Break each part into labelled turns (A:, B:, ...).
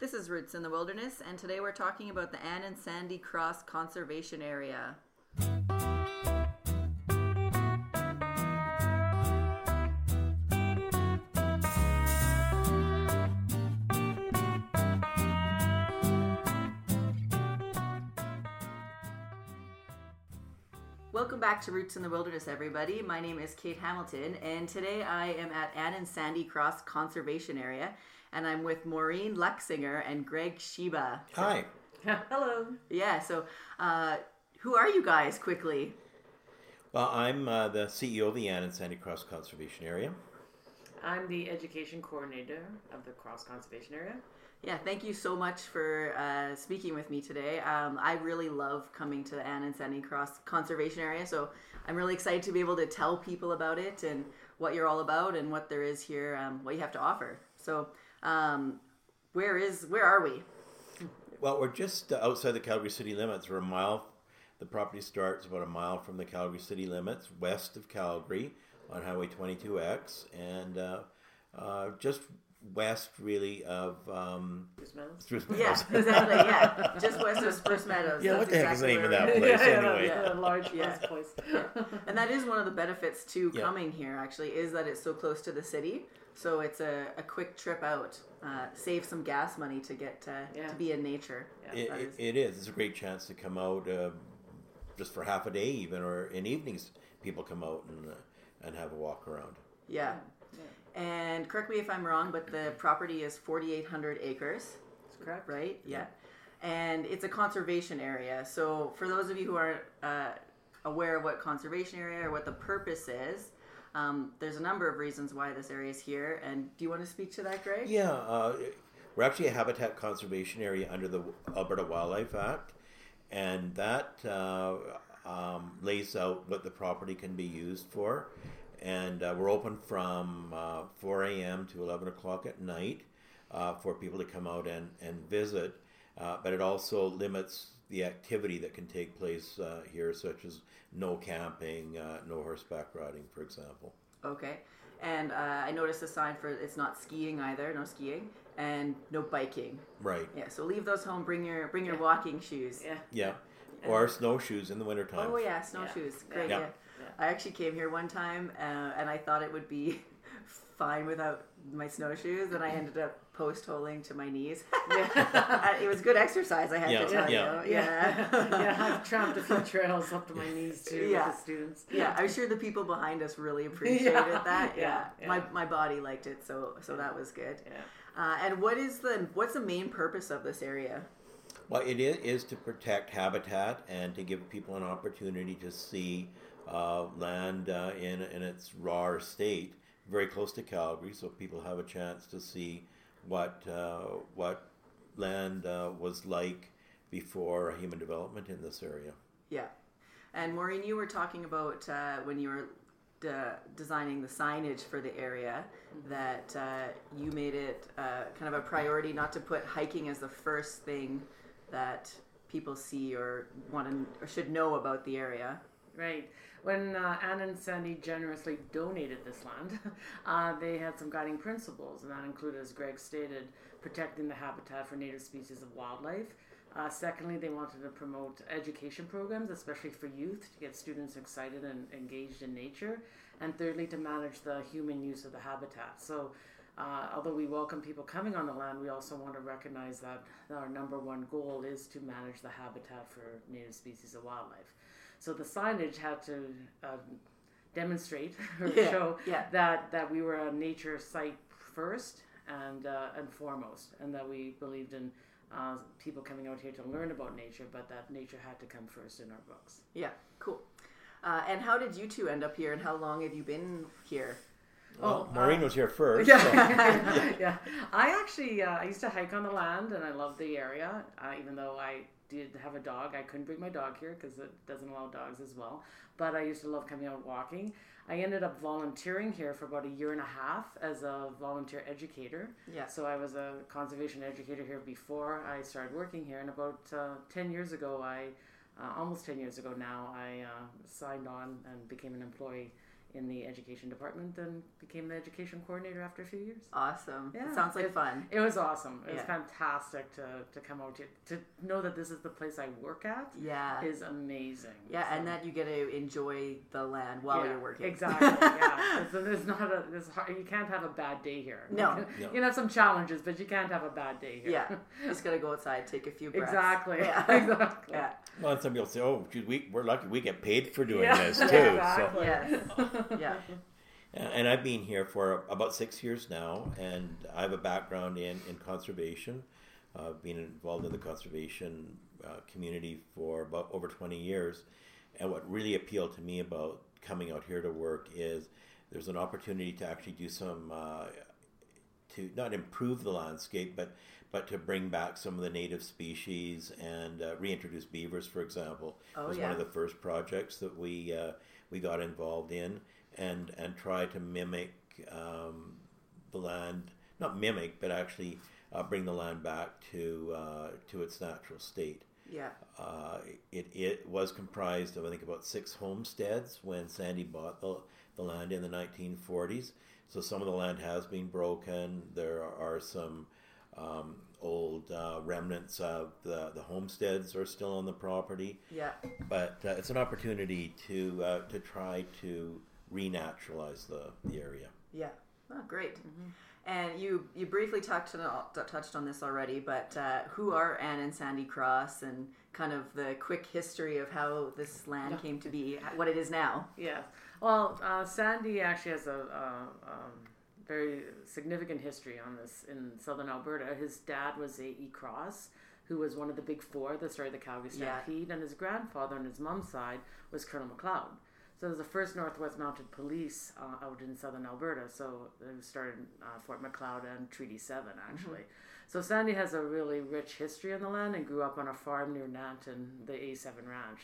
A: This is Roots in the Wilderness, and today we're talking about the Ann and Sandy Cross Conservation Area. Welcome back to Roots in the Wilderness, everybody. My name is Kate Hamilton, and today I am at Ann and Sandy Cross Conservation Area, and I'm with Maureen Luchsinger and Greg Shyba.
B: Hi.
C: Hello.
A: Yeah, so uh, who are you guys quickly?
B: Well, I'm uh, the CEO of the Ann and Sandy Cross Conservation Area.
C: I'm the education coordinator of the Cross Conservation Area.
A: Yeah, thank you so much for uh, speaking with me today. Um, I really love coming to the Ann and Sandy Cross Conservation Area, so I'm really excited to be able to tell people about it and what you're all about and what there is here, um, what you have to offer. So, um, where is where are we?
B: Well, we're just uh, outside the Calgary city limits. We're a mile. The property starts about a mile from the Calgary city limits, west of Calgary, on Highway 22X, and uh, uh, just west, really, of um,
C: Spruce Meadows.
B: Spruce
A: Yeah, exactly. Yeah, just west of Spruce Meadows.
B: Yeah,
A: That's
B: what the heck is the name of that place
C: yeah, yeah,
B: anyway?
C: yeah, a large
A: Yeah.
C: place.
A: And that is one of the benefits to
B: Yeah.
A: coming here, actually, is that it's so close to the city. So it's a, a quick trip out. Uh, save some gas money to get uh,
C: Yeah.
A: to be in nature.
B: It, it,
A: is-
B: it is. It's a great chance to come out uh, just for half a day, even, or in evenings, people come out and uh, and have a walk around.
A: Yeah. And correct me if I'm wrong, but the property is 4,800 acres,
C: That's correct.
A: right? Yeah. And it's a conservation area. So for those of you who aren't uh, aware of what conservation area or what the purpose is, um, there's a number of reasons why this area is here. And do you want to speak to that, Greg?
B: Yeah, uh, we're actually a habitat conservation area under the Alberta Wildlife Act, and that uh, um, lays out what the property can be used for. And uh, we're open from uh, 4 a.m. to 11 o'clock at night uh, for people to come out and, and visit. Uh, but it also limits the activity that can take place uh, here, such as no camping, uh, no horseback riding, for example.
A: Okay. And uh, I noticed a sign for it's not skiing either, no skiing, and no biking.
B: Right.
A: Yeah. So leave those home. Bring your bring your
C: Yeah.
A: walking shoes.
C: Yeah.
B: Yeah. Or snowshoes in the wintertime.
A: Oh yeah, snowshoes.
C: Yeah.
A: Great.
B: Yeah.
A: Yeah.
C: Yeah.
A: I actually came here one time uh, and I thought it would be fine without my snowshoes, and I ended up post holing to my knees. It was good exercise, I had
B: Yeah,
A: to tell
B: yeah.
A: you. Yeah.
C: yeah, I've tramped a few trails up to my knees too
A: Yeah.
C: with the students.
A: Yeah, I'm sure the people behind us really appreciated
C: Yeah,
A: that. Yeah,
C: yeah, yeah.
A: my my body liked it, so so that was good.
C: Yeah.
A: Uh, and what is the what's the main purpose of this area?
B: Well, it is, is to protect habitat and to give people an opportunity to see uh, land uh, in in its raw state, very close to Calgary, so people have a chance to see what uh, what land uh, was like before human development in this area.
A: Yeah, and Maureen, you were talking about uh, when you were de- designing the signage for the area that uh, you made it uh, kind of a priority not to put hiking as the first thing that people see or want to or should know about the area.
C: Right. When uh, Ann and Sandy generously donated this land, uh, they had some guiding principles, and that included, as Greg stated, protecting the habitat for native species of wildlife. Uh, secondly, they wanted to promote education programs, especially for youth, to get students excited and engaged in nature. And thirdly, to manage the human use of the habitat. So, uh, although we welcome people coming on the land, we also want to recognize that our number one goal is to manage the habitat for native species of wildlife. So the signage had to uh, demonstrate or
A: Yeah,
C: show
A: yeah.
C: that that we were a nature site first and uh, and foremost, and that we believed in uh, people coming out here to learn about nature, but that nature had to come first in our books.
A: Yeah, cool. Uh, and how did you two end up here, and how long have you been here?
B: Well,
C: Oh,
B: Maureen
C: uh,
B: was here first.
C: Yeah,
B: so-
C: yeah. I actually uh, I used to hike on the land, and I loved the area. Uh, even though I did have a dog, I couldn't bring my dog here because it doesn't allow dogs as well. But I used to love coming out walking. I ended up volunteering here for about a year and a half as a volunteer educator.
A: Yeah.
C: So I was a conservation educator here before I started working here, and about uh, ten years ago, I uh, almost ten years ago now, I uh, signed on and became an employee in the education department and became the education coordinator after a few years.
A: Awesome.
C: Yeah,
A: it sounds like
C: it-
A: fun.
C: It was awesome. It was fantastic to, to come out here. To know that this is the place I work at
A: Yeah.
C: is amazing.
A: Yeah, and that you get to enjoy the land while
C: Yeah,
A: you're working.
C: Exactly. Yeah. So there's not a there's hard, you can't have a bad day here.
A: No.
C: You
B: No.
C: can have some challenges, but you can't have a bad day here.
A: Yeah. Just gotta go outside, take a few breaths.
C: exactly.
A: Yeah.
C: exactly.
A: Yeah.
B: Well, and some people say, "Oh, geez, we we're lucky we get paid for doing
C: Yeah,
B: this too."
C: exactly.
A: Yes. Yeah.
B: And I've been here for about six years now, and I have a background in in conservation. Uh, been involved in the conservation uh, community for about over twenty years, and what really appealed to me about coming out here to work is there's an opportunity to actually do some uh, to not improve the landscape, but but to bring back some of the native species and uh, reintroduce beavers, for example,
A: Oh,
B: was
A: yeah.
B: one of the first projects that we uh, we got involved in, and and try to mimic um, the land, not mimic, but actually uh, bring the land back to uh, to its natural state.
A: Yeah.
B: Uh, it, it was comprised of, I think, about six homesteads when Sandy bought the, the land in the 1940s. So some of the land has been broken. There are some um, old uh, remnants of the, the homesteads are still on the property.
A: Yeah.
B: But uh, it's an opportunity to uh, to try to renaturalize the, the area.
A: Yeah. Oh, great. And you you briefly touched on touched on this already, but uh, who are Ann and Sandy Cross, and kind of the quick history of how this land came to be, what it is now.
C: Yeah. Well, uh, Sandy actually has a, uh um, very significant history on this in southern Alberta. His dad was A. E. Cross, who was one of the big four that started the Calgary
A: Yeah.
C: Stampede, and his grandfather on his mom's side was Colonel Macleod. So it was the first Northwest Mounted Police uh, out in southern Alberta. So it started uh, Fort Macleod and Treaty 7, actually. So Sandy has a really rich history on the land and grew up on a farm near Nanton, the A7 Ranch.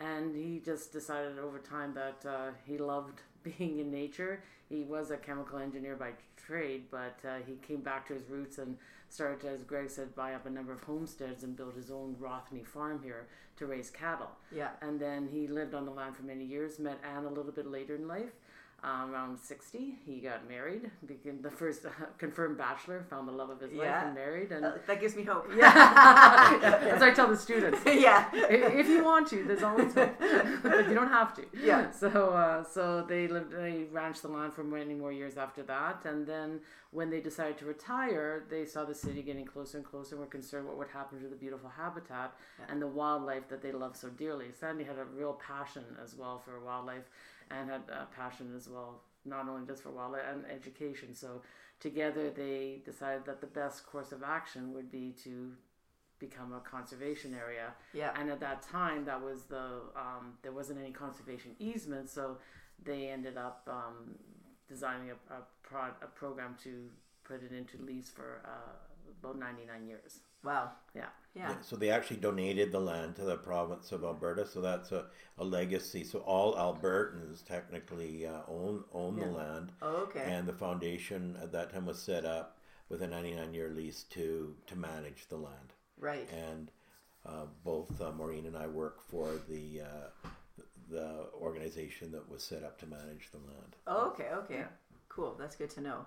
C: And he just decided over time that uh, he loved being in nature. He was a chemical engineer by trade, but uh, he came back to his roots and started, as Greg said, buy up a number of homesteads and build his own Rothney farm here to raise cattle.
A: Yeah.
C: And then he lived on the land for many years, met Ann a little bit later in life. Um, around 60, he got married, became the first uh, confirmed bachelor, found the love of his life and married. And
A: Uh, that gives me hope.
C: yeah, that's what I tell the students.
A: yeah.
C: if you want to, there's always hope, but you don't have to.
A: Yeah.
C: So, uh, so they lived, they ranched the land for many more years after that, and then when they decided to retire, they saw the city getting closer and closer, and were concerned what would happen to the beautiful habitat and the wildlife that they love so dearly. Sandy had a real passion as well for wildlife, and had a passion as well, not only just for wildlife and education. So together, they decided that the best course of action would be to become a conservation area
A: Yeah.
C: and at that time that was the um, there wasn't any conservation easement so they ended up um, designing a, a, pro- a program to put it into lease for uh, about 99 years
A: Wow.
C: yeah
A: Yeah.
B: So they actually donated the land to the province of Alberta. So that's a, a legacy. So all Albertans technically uh, own own the land.
A: Oh, okay.
B: And the foundation at that time was set up with a 99 year lease to to manage the land.
A: right.
B: And uh, both uh, Maureen and I work for the uh, the organization that was set up to manage the land.
A: Oh, okay, okay. Cool. That's good to know.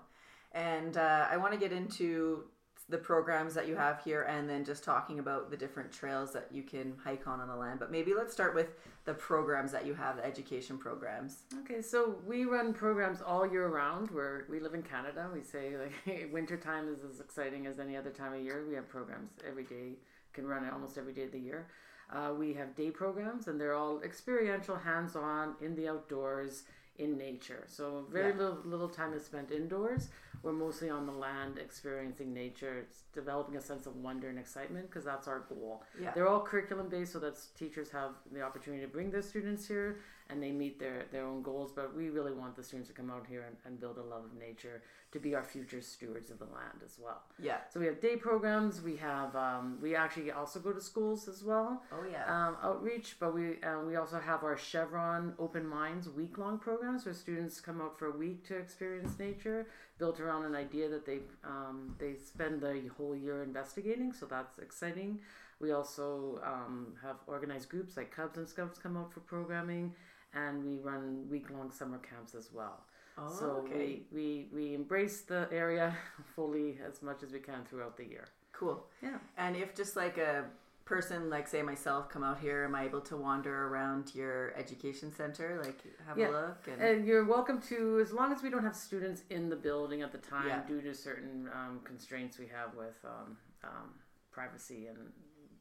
A: And uh, I want to get into the programs that you have here and then just talking about the different trails that you can hike on on the land. But maybe let's start with the programs that you have, the education programs.
C: okay so we run programs all year round where we live in canada we say like winter time is as exciting as any other time of year we have programs every day can run it almost every day of the year uh, we have day programs and they're all experiential hands-on in the outdoors in nature so very
A: Yeah.
C: little, little time is spent indoors we're mostly on the land experiencing nature it's developing a sense of wonder and excitement because that's our goal
A: Yeah.
C: they're all curriculum based so that teachers have the opportunity to bring their students here and they meet their, their own goals but we really want the students to come out here and, and build a love of nature to be our future stewards of the land as well
A: Yeah.
C: so we have day programs we have um, we actually also go to schools as well
A: Oh, yeah.
C: um, outreach, but we uh, we also have our Chevron Open Minds week long programs where students come out for a week to experience nature, built around an idea that they um, they spend the whole year investigating. So that's exciting. We also um, have organized groups like Cubs and Scouts come out for programming, and we run week long summer camps as well.
A: Oh,
C: so
A: okay.
C: we, we we embrace the area fully as much as we can throughout the year.
A: Cool.
C: Yeah.
A: And if just like a person like say myself come out here, am I able to wander around your education center, like have
C: Yeah.
A: a look? And,
C: And you're welcome to, as long as we don't have students in the building at the time,
A: Yeah.
C: due to certain um, constraints we have with um, um, privacy and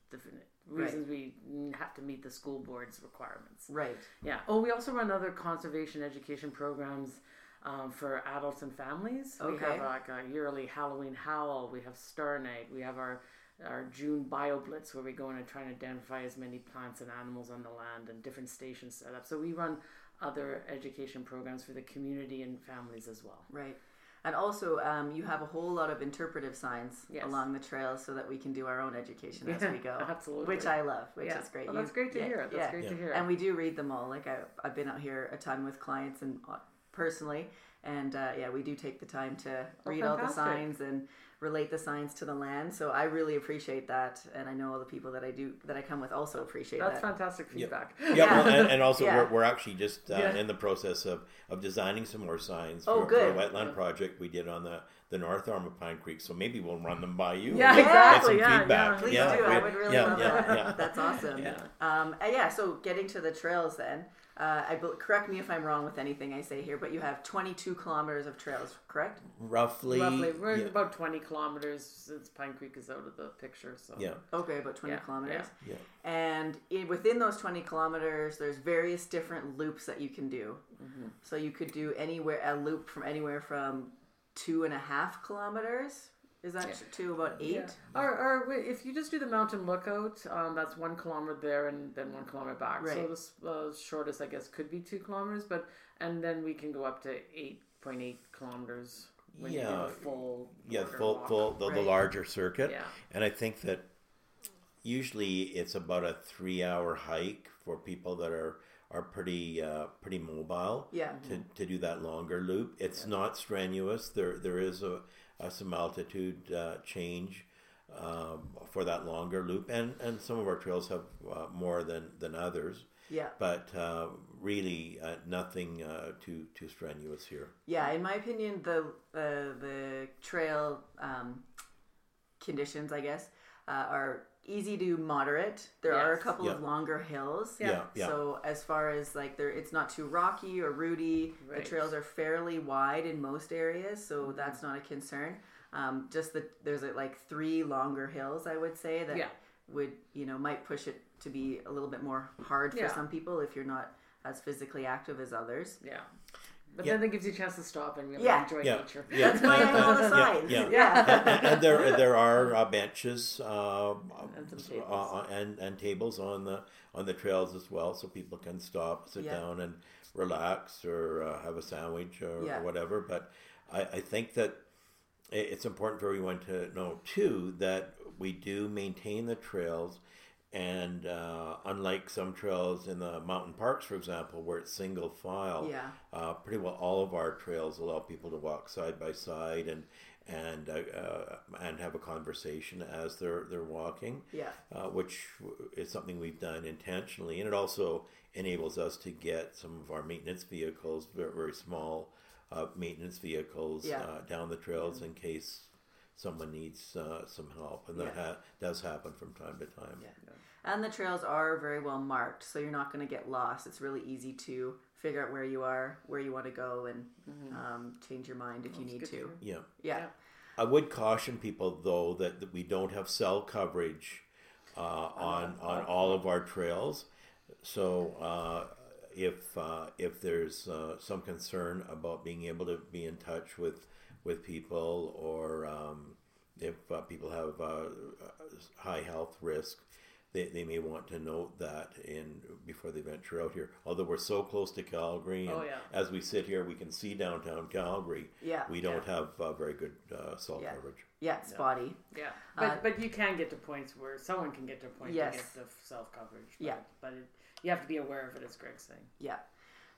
C: different reasons we have to meet the school board's requirements.
A: right.
C: Yeah. Oh, we also run other conservation education programs um, for adults and families.
A: Okay.
C: We have like a yearly Halloween Howl. We have Star Night. We have our our June Bio Blitz where we go in and try and identify as many plants and animals on the land and different stations set up. So we run other education programs for the community and families as well.
A: Right. And also, um, you have a whole lot of interpretive signs
C: Yes.
A: along the trail so that we can do our own education as we go.
C: absolutely.
A: Which I love, which
C: yeah.
A: is great.
C: Well, that's great to
A: yeah,
C: hear. That's
A: yeah.
C: great to
B: Yeah.
C: hear.
A: And we do read them all. Like I, I've been out here a ton with clients and uh, personally, and uh, yeah, we do take the time to
C: Oh,
A: read all the signs and relate the signs to the land. So I really appreciate that, and I know all the people that I do that I come with also appreciate
C: that's
A: that.
C: That's fantastic feedback.
B: Yeah, well, and, and also
A: Yeah.
B: we're, we're actually just uh,
C: Yeah.
B: in the process of, of designing some more signs
A: Oh,
B: for, for
A: good.
B: a wetland project we did on the, the north arm of Pine Creek. So maybe we'll run them by you.
C: Yeah,
B: and get
C: exactly,
B: some
C: yeah,
B: feedback.
C: yeah.
A: Please
B: yeah,
A: do. I would really
B: yeah,
A: love
B: yeah,
A: that.
B: yeah.
A: That's awesome.
C: Yeah.
A: Um, yeah. So getting to the trails then. Uh, I bel- correct me if I'm wrong with anything I say here, but you have 22 kilometers of trails, correct?
B: Roughly.
C: Roughly, we're
B: yeah,
C: about 20 kilometers since Pine Creek is out of the picture. So
B: yeah,
A: Okay, about 20
C: Yeah,
A: kilometers.
B: yeah.
A: And in, within those 20 kilometers, there's various different loops that you can do.
C: Mm-hmm.
A: So you could do anywhere a loop from anywhere from two and a half kilometers. Is that
C: Yeah.
A: to about eight?
C: Yeah. Or, or if you just do the mountain lookout, um, that's one kilometer there and then one kilometer back. So the uh, shortest, I guess, could be two kilometers, but and then we can go up to eight point eight kilometers when you do
B: Yeah.
C: a full
B: Yeah,
C: border
B: full,
C: walk.
B: full, the, the larger circuit.
C: Yeah.
B: And I think that usually it's about a three hour hike for people that are, are pretty, uh, pretty mobile.
A: Yeah.
B: To, to do that longer loop. It's not strenuous. There, there is a, a some altitude uh, change um, for that longer loop, and, and some of our trails have uh, more than, than others.
A: Yeah.
B: But uh, really, uh, nothing uh, too too strenuous here.
A: Yeah, in my opinion, the uh, the trail um, conditions, I guess, uh, are easy to moderate. There are a
C: Yes.
A: couple of longer hills.
B: Yeah, yeah.
A: So as far as like there, it's not too rocky or rooty.
C: Right.
A: The trails are fairly wide in most areas, so that's not a concern. Um, just that there's uh, like three longer hills, I would say that
C: Yeah.
A: would you know might push it to be a little bit more hard for
C: Yeah.
A: some people if you're not as physically active as others.
C: Yeah. But
B: Yeah.
C: then it gives you a chance to stop and really
A: Yeah.
C: enjoy
B: Yeah.
C: nature.
B: Yeah.
A: That's why I have the
B: Yeah,
A: signs.
B: yeah.
A: yeah.
B: and, and there there are uh, benches uh,
C: And some
B: uh,
C: tables.
B: uh, and and tables on the on the trails as well, so people can stop, sit
A: Yeah.
B: down, and relax or uh, have a sandwich or,
A: Yeah.
B: or whatever. But I, I think that it's important for everyone to know too that we do maintain the trails. And uh, unlike some trails in the mountain parks, for example, where it's single file,
A: Yeah.
B: uh, pretty well all of our trails allow people to walk side by side and and uh, uh, and have a conversation as they're they're walking,
A: Yeah.
B: uh, which is something we've done intentionally, and it also enables us to get some of our maintenance vehicles, very, very small uh, maintenance vehicles,
A: Yeah.
B: uh, down the trails in case someone needs uh, some help, and that
A: Yeah.
B: ha- does happen from time to time.
A: Yeah. And the trails are very well marked, so you're not going to get lost. It's really easy to figure out where you are, where you want to go, and um, change your mind if you need to.
C: to
B: Yeah.
A: Yeah.
C: Yeah.
B: I would caution people though that, that we don't have cell coverage uh, on on all of our trails. So uh, if uh, if there's uh, some concern about being able to be in touch with with people, or um, if uh, people have uh, high health risk, they, they may want to note that in before they venture out here. Although we're so close to Calgary, and
C: Oh, yeah.
B: as we sit here, we can see downtown Calgary.
A: Yeah.
B: We don't have uh, very good uh, cell
A: Yeah.
B: coverage.
A: Yeah, spotty.
C: Yeah, but
A: Uh,
C: but you can get to points where someone can get to a point
A: Yes.
C: to get the self coverage.
A: Yeah.
C: but it, you have to be aware of it, as Greg's saying.
A: Yeah.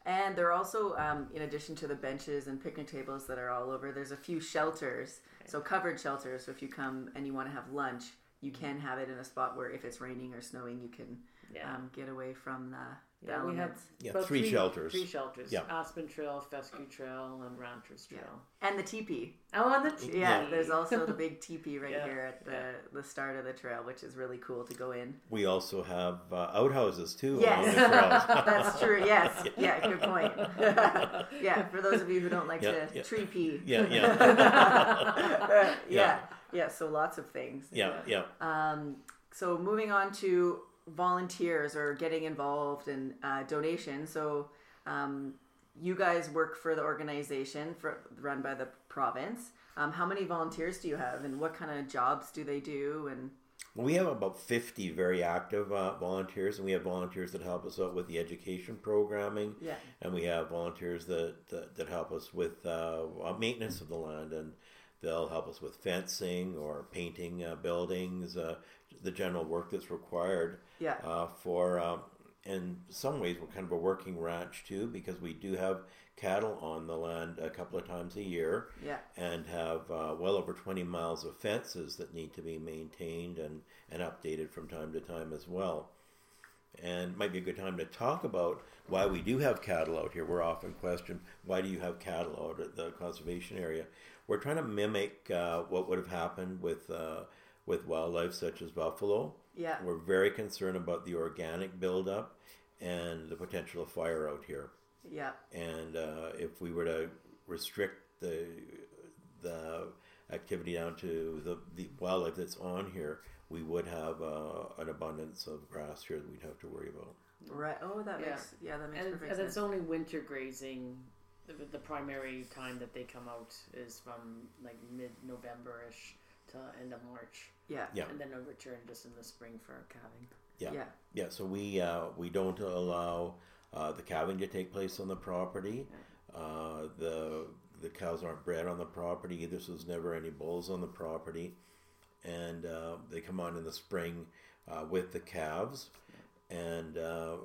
A: And there are also, um, in addition to the benches and picnic tables that are all over, there's a few shelters. So covered shelters. So if you come and you want to have lunch, you can have it in a spot where if it's raining or snowing, you can
C: Yeah.
A: um, get away from the the
C: Yeah, we have
A: elements.
B: Yeah,
C: about
B: three shelters.
C: Three shelters.
B: Yeah.
C: Aspen Trail, Fescue Trail, and Ranchers Trail.
A: and the teepee.
C: Oh, and the teepee.
A: Yeah, there's also the big teepee right
C: Yeah,
A: here at the
C: yeah.
A: the start of the trail, which is really cool to go in.
B: We also have uh, outhouses too. along
A: Yes, that's true. Yes, yeah, good point. yeah, for those of you who don't like
B: Yeah,
A: to
B: yeah.
A: tree pee.
B: yeah, yeah,
A: yeah,
B: Yeah.
A: So lots of things.
B: yeah, yeah.
A: Um, so moving on to volunteers or getting involved in uh, donations. So um, you guys work for the organization for, run by the province. Um, how many volunteers do you have, and what kind of jobs do they do? And
B: we have about 50 very active uh, volunteers, and we have volunteers that help us out with the education programming,
A: yeah,
B: and we have volunteers that, that, that help us with uh, maintenance of the land, and they'll help us with fencing or painting uh, buildings, uh, the general work that's required
A: yeah,
B: uh, for, um, in some ways, we're kind of a working ranch too, because we do have cattle on the land a couple of times a year
A: yeah,
B: and have uh, well over 20 miles of fences that need to be maintained and, and updated from time to time as well. And it might be a good time to talk about why we do have cattle out here. We're often questioned, why do you have cattle out at the conservation area? We're trying to mimic uh, what would have happened with, uh, with wildlife such as buffalo.
A: yeah,
B: We're very concerned about the organic buildup and the potential of fire out here
A: yeah,
B: and uh, if we were to restrict the the activity down to the, the wildlife that's on here, we would have uh, an abundance of grass here that we'd have to worry about.
A: right. Oh, that
C: Yeah.
A: makes yeah, that makes
C: and,
A: perfect
C: and
A: sense.
C: it's only winter grazing. The, the primary time that they come out is from like mid November ish to end of March,
A: yeah,
B: Yeah.
C: and then a return just in the spring for calving.
B: Yeah,
A: yeah,
B: yeah. So we uh, we don't allow uh, the calving to take place on the property. Uh, the the cows aren't bred on the property either, so there's never any bulls on the property, and uh, they come on in the spring uh, with the calves. And uh,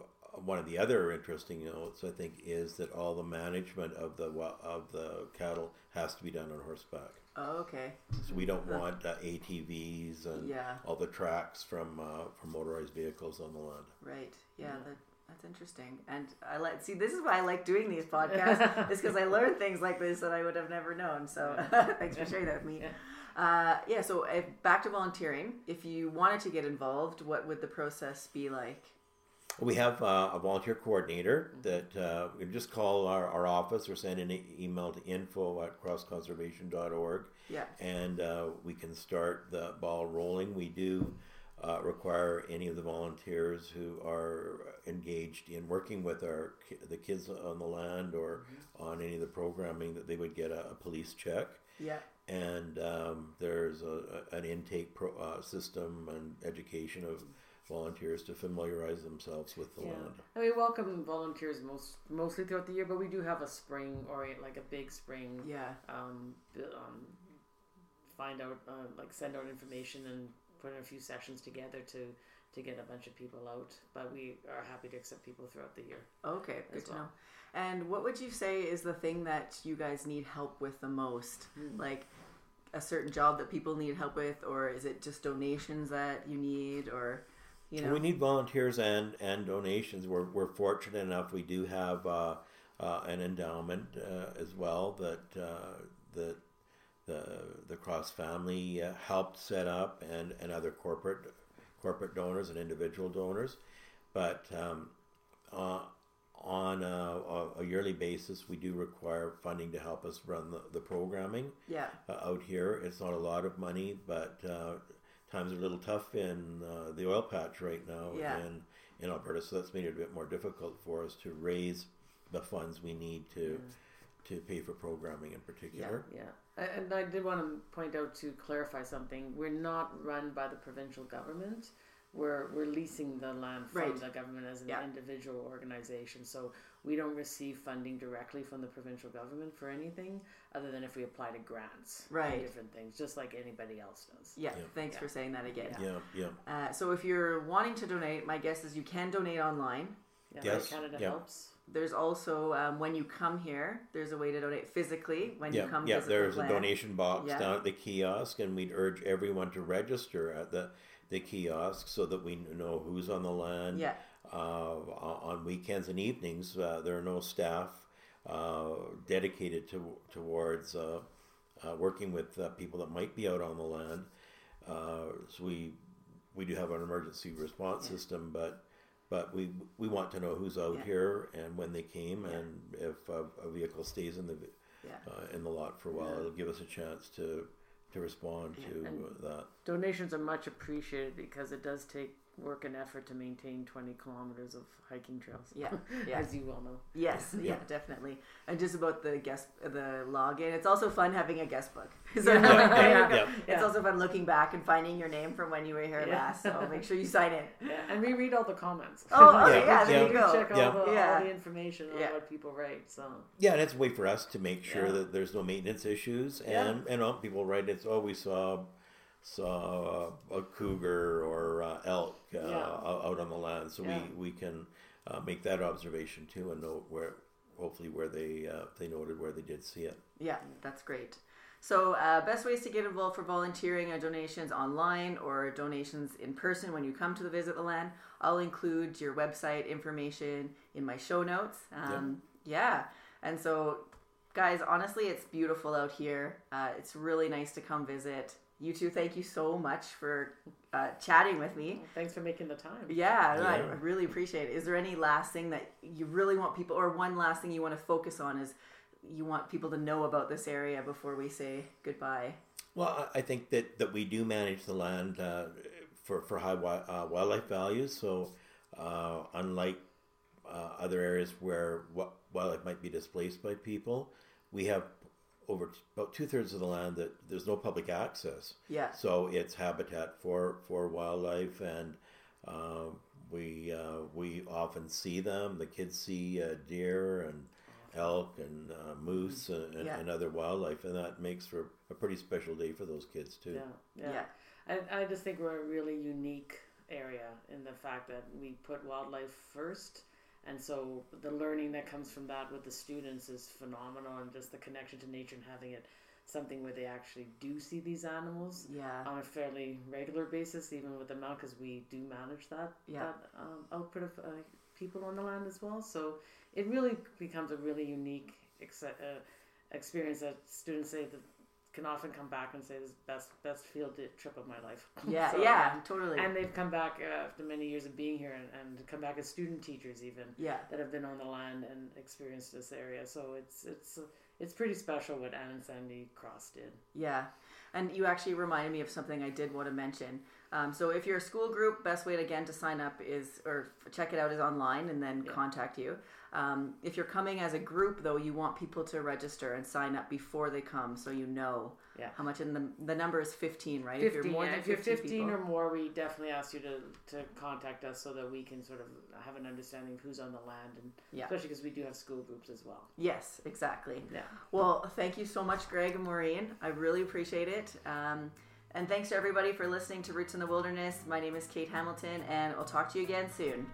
B: one of the other interesting notes, I think, is that all the management of the of the cattle has to be done on horseback.
A: Oh, okay.
B: So we don't want uh, ATVs and
A: Yeah.
B: all the tracks from uh, from motorized vehicles on the land.
A: Right. Yeah, that, that's interesting. And I like see this is why I like doing these podcasts is because I learn things like this that I would have never known. So thanks for sharing that with me. Uh, yeah. So if, back to volunteering. If you wanted to get involved, what would the process be like?
B: We have uh, a volunteer coordinator that uh, you can just call our, our office or send an e- email to info at crossconservation.org
A: Yeah.
B: and uh, we can start the ball rolling. We do uh, require any of the volunteers who are engaged in working with our the kids on the land or on any of the programming that they would get a, a police check.
A: Yeah.
B: And um, there's a, a- an intake pro, uh, system and education of volunteers to familiarize themselves with the
C: Yeah,
B: land.
C: and we welcome volunteers most mostly throughout the year, but we do have a spring or like a big spring.
A: Yeah.
C: Um, um, find out uh, like send out information and put in a few sessions together to to get a bunch of people out. But we are happy to accept people throughout the year.
A: Okay. Good
C: As
A: to
C: well.
A: know. And what would you say is the thing that you guys need help with the most? Like a certain job that people need help with, or is it just donations that you need, or you know?
B: We need volunteers and, and donations. We're, we're fortunate enough we do have uh, uh, an endowment uh, as well that uh, that the the Cross family uh, helped set up and, and other corporate corporate donors and individual donors. But um, uh, on a, a- yearly basis, we do require funding to help us run the, the programming
A: yeah.
B: uh, out here. It's not a lot of money, but uh, times are a little tough in uh, the oil patch right now
A: Yeah.
B: in, in Alberta. So that's made it a bit more difficult for us to raise the funds we need to to pay for programming in particular.
C: Yeah, A- and I did want to point out to clarify something. We're not run by the provincial government. We're we're leasing the land from
A: Right.
C: the government as an
A: Yeah.
C: individual organization. So we don't receive funding directly from the provincial government for anything other than if we apply to grants
A: Right.
C: different things, just like anybody else does.
A: Yeah,
B: Yeah.
A: thanks
C: Yeah.
A: for saying that again.
B: Yeah, yeah.
A: Uh, so if you're wanting to donate, my guess is you can donate online.
C: Yeah,
B: Yes,
C: Canada
B: yeah.
C: helps.
A: There's also um, when you come here, there's a way to donate physically when
B: Yeah,
A: you come.
B: yeah. There's
A: the
B: a donation box
A: Yeah.
B: down at the kiosk, and we'd urge everyone to register at the the kiosk so that we know who's on the land.
A: Yeah,
B: on weekends and evenings, uh, there are no staff uh, dedicated to towards uh, uh, working with uh, people that might be out on the land. Uh, so we we do have an emergency response
A: Yeah.
B: system, but but we we want to know who's out
A: Yeah.
B: here and when they came,
A: Yeah.
B: and if a, a vehicle stays in the
A: yeah.
B: uh, in the lot for a while, it'll give us a chance to to respond to
C: and-
B: uh, that.
C: Donations are much appreciated because it does take work and effort to maintain 20 kilometers of hiking trails.
A: Yeah, yeah.
C: As you well know.
A: Yes, yeah,
B: Yeah.
A: definitely. And just about the guest, the login. It's also fun having a guest book. So
C: Yeah,
A: there
C: yeah,
B: yeah.
A: It's also fun looking back and finding your name from when you were here
C: Yeah.
A: last. So make sure you sign in.
C: Yeah, and we read all the comments.
A: Oh, oh
B: okay, yeah, there
C: We
B: you
A: go.
C: Check all, the,
A: Yeah.
C: all the information on
A: Yeah.
C: what people write. So
B: Yeah, and it's a way for us to make sure
C: Yeah.
B: that there's no maintenance issues,
C: Yeah.
B: and and all people write it's oh we saw saw a cougar or uh, elk uh,
C: Yeah.
B: out on the land, so
C: Yeah.
B: we we can uh, make that observation too and know where hopefully where they uh, they noted where they did see it.
A: Yeah, that's great. So, uh, best ways to get involved for volunteering are donations online or donations in person when you come to the visit the land. I'll include your website information in my show notes. Um, yeah. and so, guys, honestly, it's beautiful out here. Uh, it's really nice to come visit. You two, thank you so much for uh, chatting with me.
C: thanks for making the time.
A: Yeah, no, I really appreciate it. Is there any last thing that you really want people, or one last thing you want to focus on is you want people to know about this area before we say goodbye?
B: Well, I I think that, that we do manage the land uh, for for high wi- uh, wildlife values. So, uh, unlike uh, other areas where wi- wildlife might be displaced by people, we have over t- about two thirds of the land that there's no public access.
A: Yeah,
B: So it's habitat for for wildlife, and um, we uh, we often see them. The kids see uh, deer and elk and uh, moose and, and,
A: Yeah.
B: and other wildlife, and that makes for a pretty special day for those kids too.
C: Yeah, yeah.
A: yeah,
C: I, I just think we're a really unique area in the fact that we put wildlife first. And so the learning that comes from that with the students is phenomenal, and just the connection to nature and having it something where they actually do see these animals
A: yeah,
C: on a fairly regular basis, even with the amount, because we do manage that
A: Yeah.
C: that um, output of uh, people on the land as well. So it really becomes a really unique ex- uh, experience that students say that can often come back and say this is best best field trip of my life.
A: yeah,
C: So,
A: yeah, totally.
C: And they've come back uh, after many years of being here and, and come back as student teachers even
A: yeah,
C: that have been on the land and experienced this area. So it's it's it's pretty special what Ann and Sandy Cross did.
A: yeah. And you actually reminded me of something I did want to mention. Um, so if you're a school group, best way again to sign up is or check it out is online and then
C: Yeah.
A: contact you. Um, if you're coming as a group, though, you want people to register and sign up before they come, so you know
C: Yeah.
A: how much. And the the number is 15, right?
C: 15,
A: if you're more
C: yeah,
A: than
C: if you're
A: 15,
C: 15
A: people.
C: or more, we definitely ask you to, to contact us so that we can sort of have an understanding of who's on the land, and
A: Yeah.
C: especially because we do have school groups as well.
A: Yes, exactly.
C: Yeah.
A: Well, thank you so much, Greg and Maureen. I really appreciate it. Um, and thanks to everybody for listening to Roots in the Wilderness. My name is Kate Hamilton, and I'll talk to you again soon.